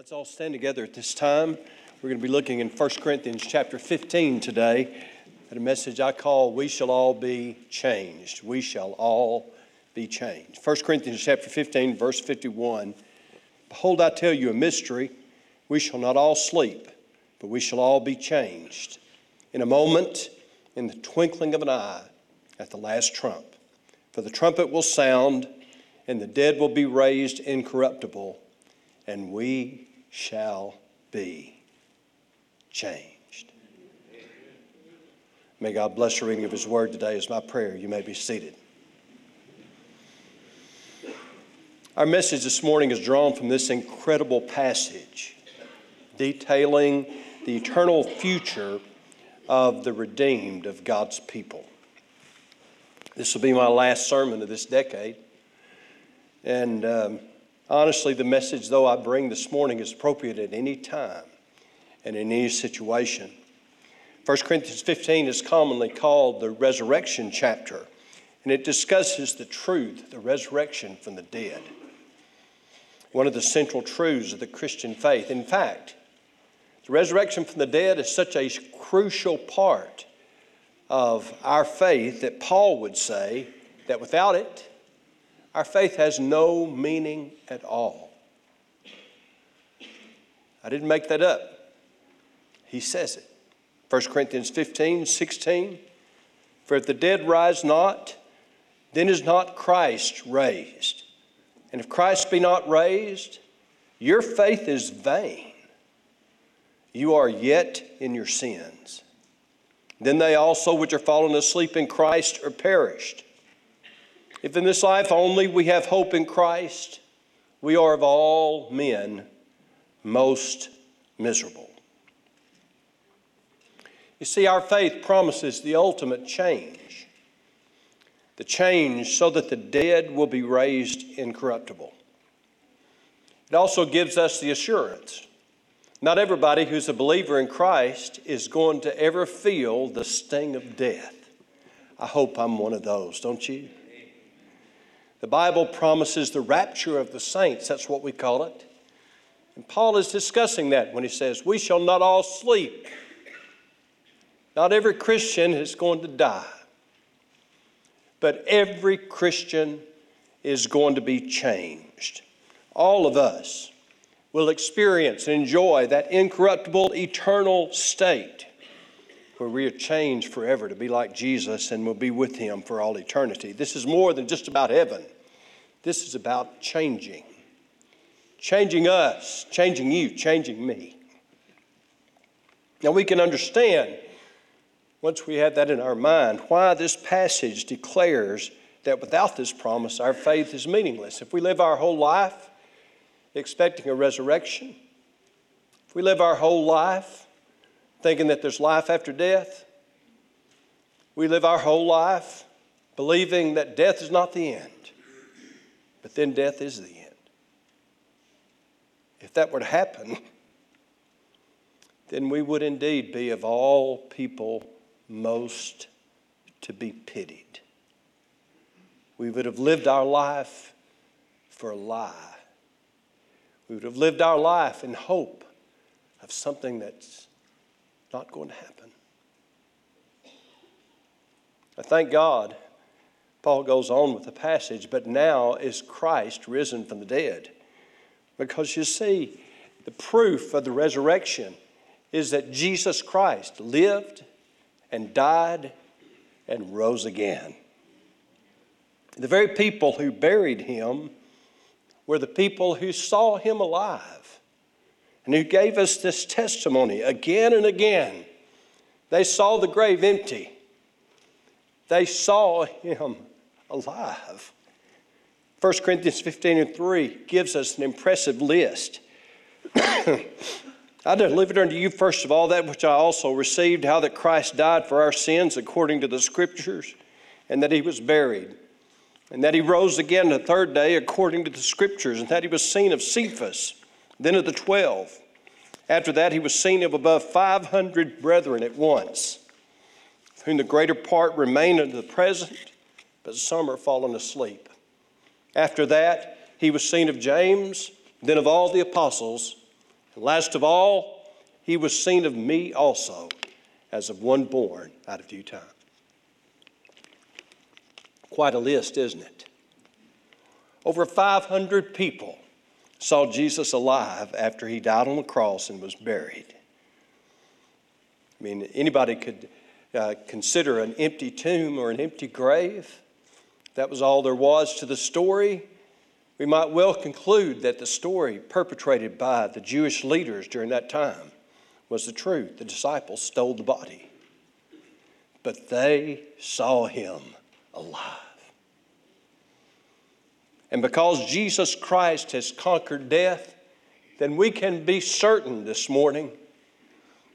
Let's all stand together at this time. We're going to be looking in 1 Corinthians chapter 15 today at a message I call We Shall All Be Changed. We shall all be changed. 1 Corinthians chapter 15, verse 51. Behold, I tell you a mystery. We shall not all sleep, but we shall all be changed. In a moment, in the twinkling of an eye, at the last trump. For the trumpet will sound, and the dead will be raised incorruptible and we shall be changed. May God bless the reading of His word today, is my prayer. You may be seated. Our message this morning is drawn from this incredible passage detailing the eternal future of the redeemed of God's people. This will be my last sermon of this decade. And um, Honestly, the message, though I bring this morning, is appropriate at any time and in any situation. 1 Corinthians 15 is commonly called the resurrection chapter, and it discusses the truth, the resurrection from the dead. One of the central truths of the Christian faith. In fact, the resurrection from the dead is such a crucial part of our faith that Paul would say that without it, our faith has no meaning at all. I didn't make that up. He says it. 1 Corinthians 15, 16. For if the dead rise not, then is not Christ raised. And if Christ be not raised, your faith is vain. You are yet in your sins. Then they also which are fallen asleep in Christ are perished. If in this life only we have hope in Christ, we are of all men most miserable. You see, our faith promises the ultimate change the change so that the dead will be raised incorruptible. It also gives us the assurance. Not everybody who's a believer in Christ is going to ever feel the sting of death. I hope I'm one of those, don't you? The Bible promises the rapture of the saints, that's what we call it. And Paul is discussing that when he says, We shall not all sleep. Not every Christian is going to die, but every Christian is going to be changed. All of us will experience and enjoy that incorruptible, eternal state where we are changed forever to be like Jesus and will be with him for all eternity. This is more than just about heaven. This is about changing. Changing us, changing you, changing me. Now we can understand, once we have that in our mind, why this passage declares that without this promise, our faith is meaningless. If we live our whole life expecting a resurrection, if we live our whole life thinking that there's life after death. We live our whole life believing that death is not the end, but then death is the end. If that were to happen, then we would indeed be of all people most to be pitied. We would have lived our life for a lie. We would have lived our life in hope of something that's not going to happen. I thank God. Paul goes on with the passage, but now is Christ risen from the dead. Because you see, the proof of the resurrection is that Jesus Christ lived and died and rose again. The very people who buried him were the people who saw him alive and who gave us this testimony again and again. They saw the grave empty, they saw him alive. 1 Corinthians 15 and 3 gives us an impressive list. I delivered unto you, first of all, that which I also received how that Christ died for our sins according to the Scriptures, and that he was buried, and that he rose again the third day according to the Scriptures, and that he was seen of Cephas then of the twelve. After that, he was seen of above 500 brethren at once, whom the greater part remain unto the present, but some are fallen asleep. After that, he was seen of James, then of all the apostles. And last of all, he was seen of me also, as of one born out of due time. Quite a list, isn't it? Over 500 people saw Jesus alive after he died on the cross and was buried. I mean, anybody could uh, consider an empty tomb or an empty grave. That was all there was to the story. We might well conclude that the story perpetrated by the Jewish leaders during that time was the truth. The disciples stole the body, but they saw him alive. And because Jesus Christ has conquered death, then we can be certain this morning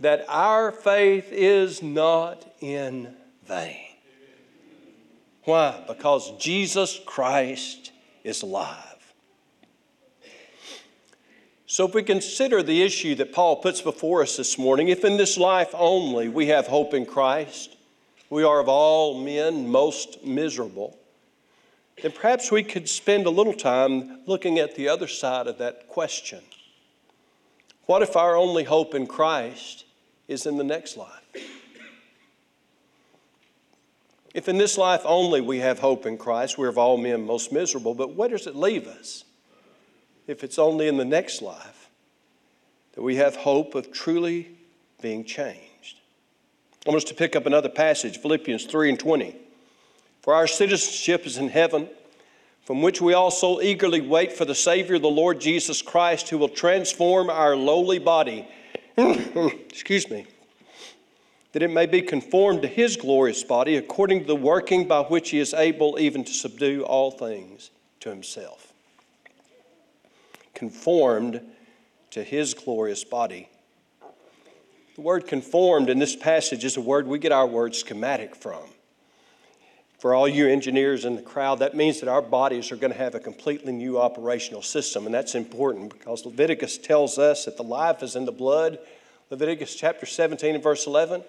that our faith is not in vain. Why? Because Jesus Christ is alive. So, if we consider the issue that Paul puts before us this morning, if in this life only we have hope in Christ, we are of all men most miserable, then perhaps we could spend a little time looking at the other side of that question. What if our only hope in Christ is in the next life? If in this life only we have hope in Christ, we're of all men most miserable, but where does it leave us if it's only in the next life that we have hope of truly being changed? I want us to pick up another passage, Philippians 3 and 20. For our citizenship is in heaven, from which we also eagerly wait for the Savior, the Lord Jesus Christ, who will transform our lowly body. Excuse me that it may be conformed to his glorious body according to the working by which he is able even to subdue all things to himself. Conformed to his glorious body. The word conformed in this passage is a word we get our word schematic from. For all you engineers in the crowd, that means that our bodies are going to have a completely new operational system, and that's important because Leviticus tells us that the life is in the blood. Leviticus chapter 17 and verse 11.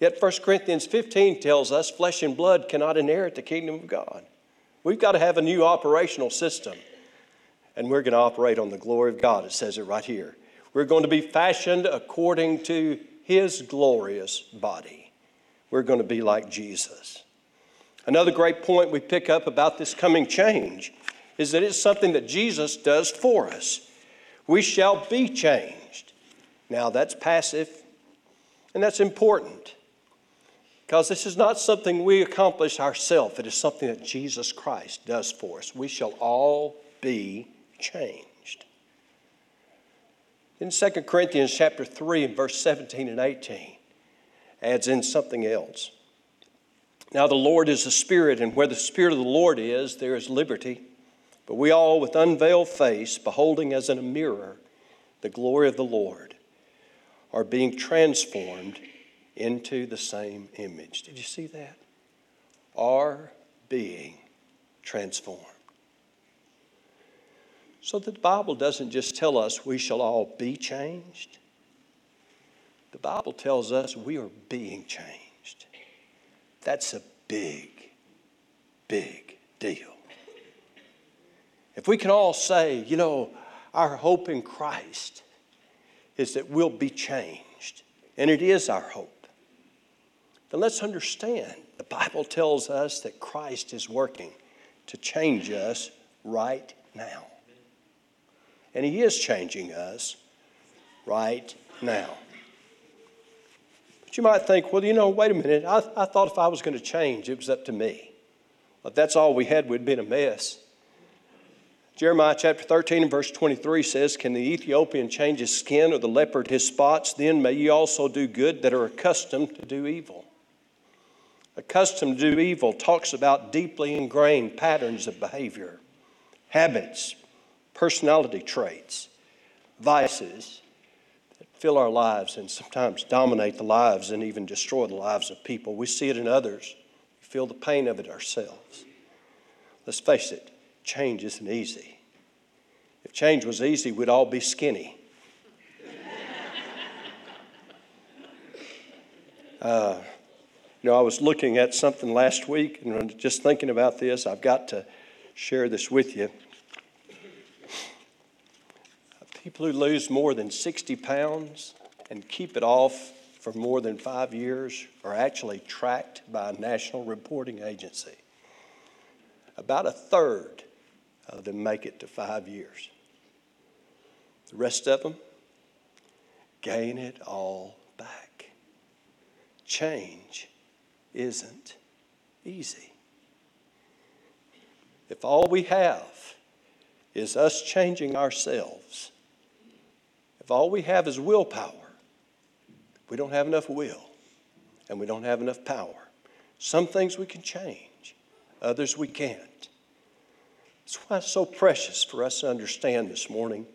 Yet 1 Corinthians 15 tells us flesh and blood cannot inherit the kingdom of God. We've got to have a new operational system, and we're going to operate on the glory of God. It says it right here. We're going to be fashioned according to his glorious body. We're going to be like Jesus. Another great point we pick up about this coming change is that it's something that Jesus does for us. We shall be changed. Now, that's passive, and that's important. Because this is not something we accomplish ourselves, it is something that Jesus Christ does for us. We shall all be changed. In 2 Corinthians chapter 3 and verse 17 and 18 adds in something else. Now the Lord is the Spirit, and where the Spirit of the Lord is, there is liberty. But we all, with unveiled face, beholding as in a mirror the glory of the Lord, are being transformed into the same image. Did you see that? Are being transformed. So the Bible doesn't just tell us we shall all be changed. The Bible tells us we are being changed. That's a big, big deal. If we can all say, you know, our hope in Christ is that we'll be changed, and it is our hope then let's understand the Bible tells us that Christ is working to change us right now. And He is changing us right now. But you might think, well, you know, wait a minute. I, I thought if I was going to change, it was up to me. If that's all we had, we'd been a mess. Jeremiah chapter 13 and verse 23 says, Can the Ethiopian change his skin or the leopard his spots? Then may ye also do good that are accustomed to do evil accustomed to do evil, talks about deeply ingrained patterns of behavior, habits, personality traits, vices fill our lives and sometimes dominate the lives and even destroy the lives of people. We see it in others, we feel the pain of it ourselves. Let's face it, change isn't easy. If change was easy, we'd all be skinny. Uh, you know, I was looking at something last week and just thinking about this. I've got to share this with you. People who lose more than 60 pounds and keep it off for more than five years are actually tracked by a national reporting agency. About a third of them make it to five years. The rest of them gain it all back. Change isn't easy. If all we have is us changing ourselves, if all we have is willpower, we don't have enough will and we don't have enough power. Some things we can change, others we can't. That's why it's so precious for us to understand this morning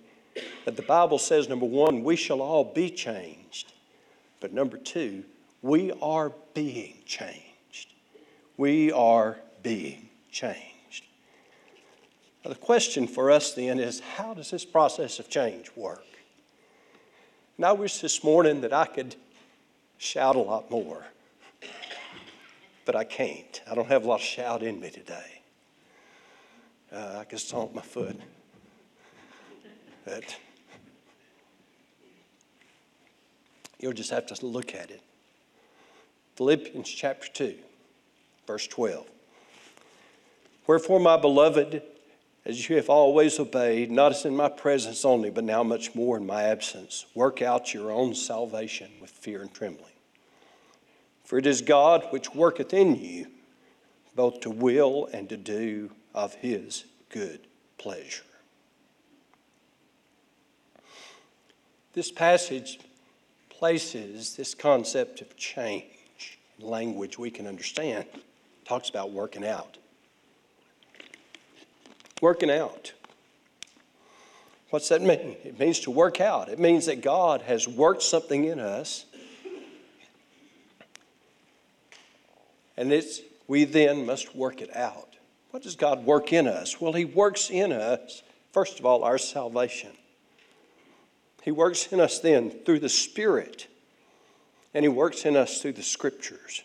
that the Bible says, number one, we shall all be changed. But number two, we are being changed. We are being changed. Now, the question for us then is how does this process of change work? And I wish this morning that I could shout a lot more, but I can't. I don't have a lot of shout in me today. Uh, I can stomp my foot. But you'll just have to look at it. Philippians chapter 2, verse 12. Wherefore, my beloved, as you have always obeyed, not as in my presence only, but now much more in my absence, work out your own salvation with fear and trembling. For it is God which worketh in you both to will and to do of his good pleasure. This passage places this concept of change language we can understand. Talks about working out. Working out. What's that mean? It means to work out. It means that God has worked something in us, and it's, we then must work it out. What does God work in us? Well, He works in us, first of all, our salvation. He works in us then through the Spirit, and He works in us through the Scriptures.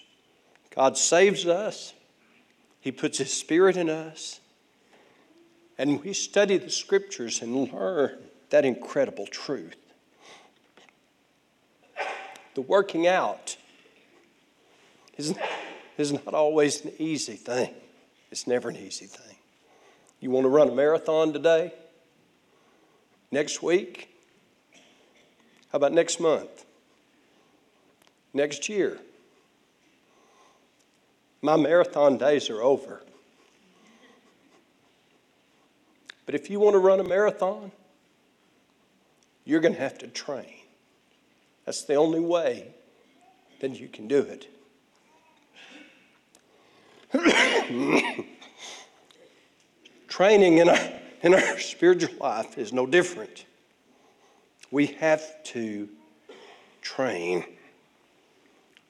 God saves us, He puts His Spirit in us, and we study the Scriptures and learn that incredible truth. The working out is, is not always an easy thing. It's never an easy thing. You want to run a marathon today? Next week? How about next month? Next year? My marathon days are over. But if you want to run a marathon, you're going to have to train. That's the only way that you can do it. Training in our, in our spiritual life is no different. We have to train.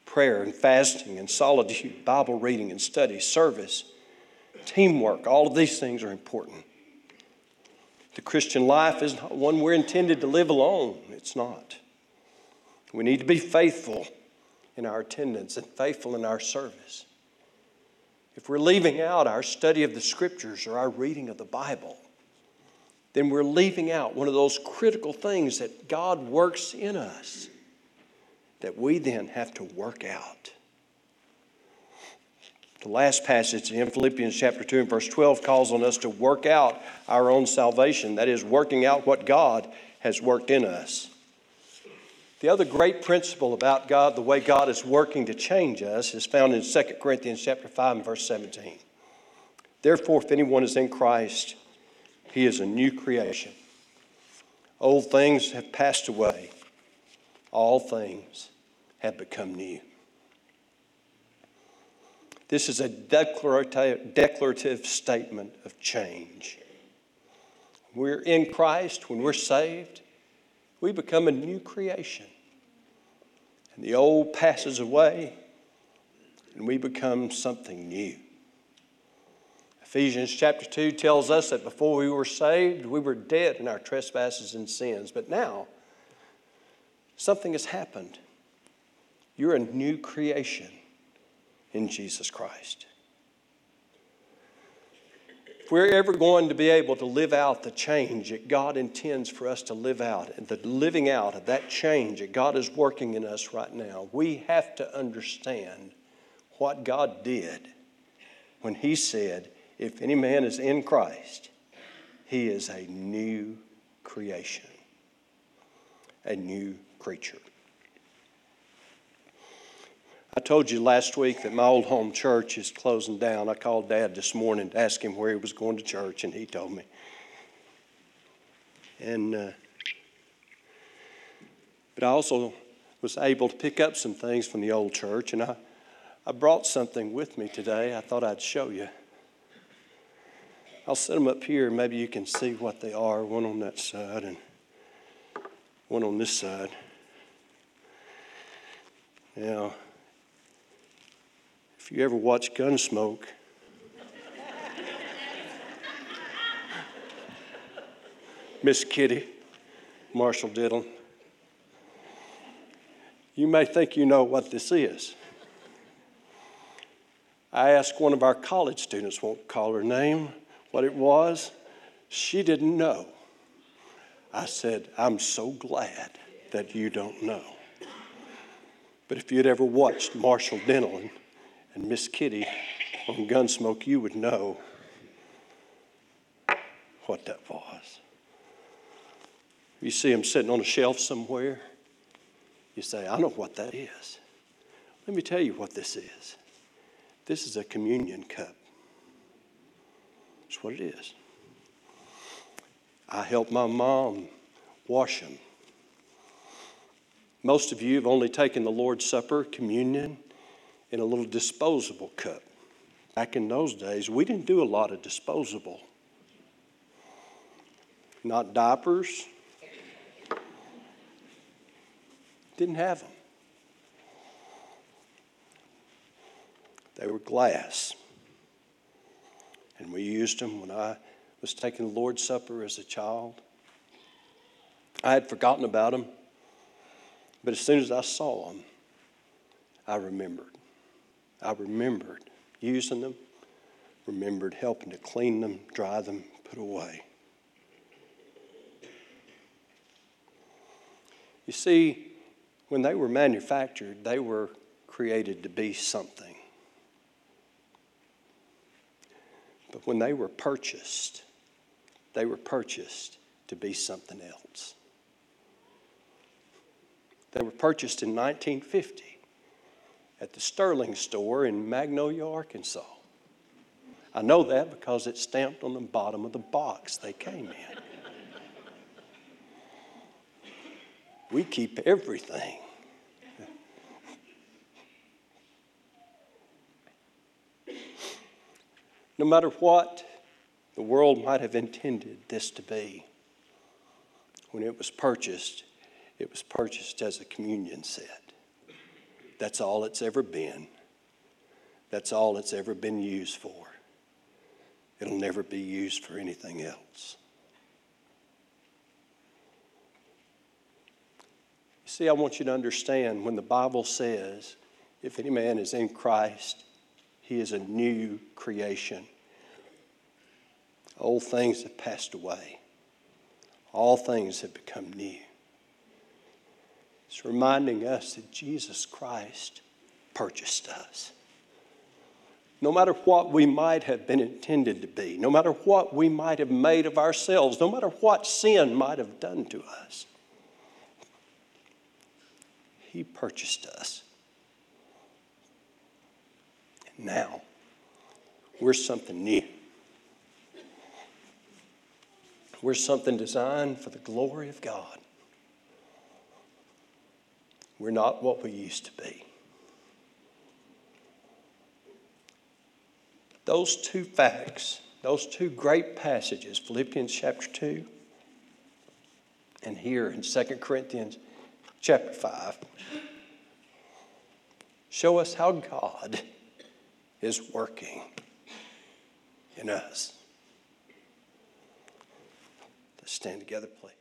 Prayer and fasting and solitude, Bible reading and study, service, teamwork, all of these things are important. The Christian life is not one we're intended to live alone. It's not. We need to be faithful in our attendance and faithful in our service. If we're leaving out our study of the scriptures or our reading of the Bible, then we're leaving out one of those critical things that God works in us that we then have to work out. The last passage in Philippians chapter 2 and verse 12 calls on us to work out our own salvation, that is, working out what God has worked in us. The other great principle about God, the way God is working to change us, is found in 2 Corinthians chapter 5 and verse 17. Therefore, if anyone is in Christ, he is a new creation. Old things have passed away, all things have become new. This is a declarative, declarative statement of change. We're in Christ, when we're saved, we become a new creation. And the old passes away, and we become something new. Ephesians chapter 2 tells us that before we were saved, we were dead in our trespasses and sins. But now, something has happened. You're a new creation in Jesus Christ. If we're ever going to be able to live out the change that God intends for us to live out, and the living out of that change that God is working in us right now, we have to understand what God did when He said, If any man is in Christ, he is a new creation, a new creature. I told you last week that my old home church is closing down. I called Dad this morning to ask him where he was going to church, and he told me. And uh, but I also was able to pick up some things from the old church, and I, I brought something with me today. I thought I'd show you. I'll set them up here, maybe you can see what they are. One on that side and one on this side. Now, you ever watch Gunsmoke, Miss Kitty, Marshal Dillon, you may think you know what this is. I asked one of our college students, won't call her name, what it was. She didn't know. I said, I'm so glad that you don't know. But if you'd ever watched Marshal Dillon and Miss Kitty on Gunsmoke, you would know what that was. You see him sitting on a shelf somewhere, you say, I know what that is. Let me tell you what this is. This is a communion cup. That's what it is. I helped my mom wash them. Most of you have only taken the Lord's Supper, communion, in a little disposable cup. Back in those days, we didn't do a lot of disposable. Not diapers. Didn't have them. They were glass. And we used them when I was taking the Lord's Supper as a child. I had forgotten about them, but as soon as I saw them, I remembered. I remembered using them, remembered helping to clean them, dry them, put away. You see, when they were manufactured, they were created to be something. But when they were purchased, they were purchased to be something else. They were purchased in 1950 at the Sterling store in Magnolia, Arkansas. I know that because it's stamped on the bottom of the box they came in. we keep everything. no matter what the world might have intended this to be, when it was purchased, it was purchased as a communion set. That's all it's ever been. That's all it's ever been used for. It'll never be used for anything else. You see, I want you to understand when the Bible says, if any man is in Christ, he is a new creation. Old things have passed away, all things have become new. It's reminding us that Jesus Christ purchased us. No matter what we might have been intended to be, no matter what we might have made of ourselves, no matter what sin might have done to us, He purchased us. And now, we're something new. We're something designed for the glory of God. We're not what we used to be. Those two facts, those two great passages, Philippians chapter 2 and here in 2 Corinthians chapter 5, show us how God is working in us. Let's stand together, please.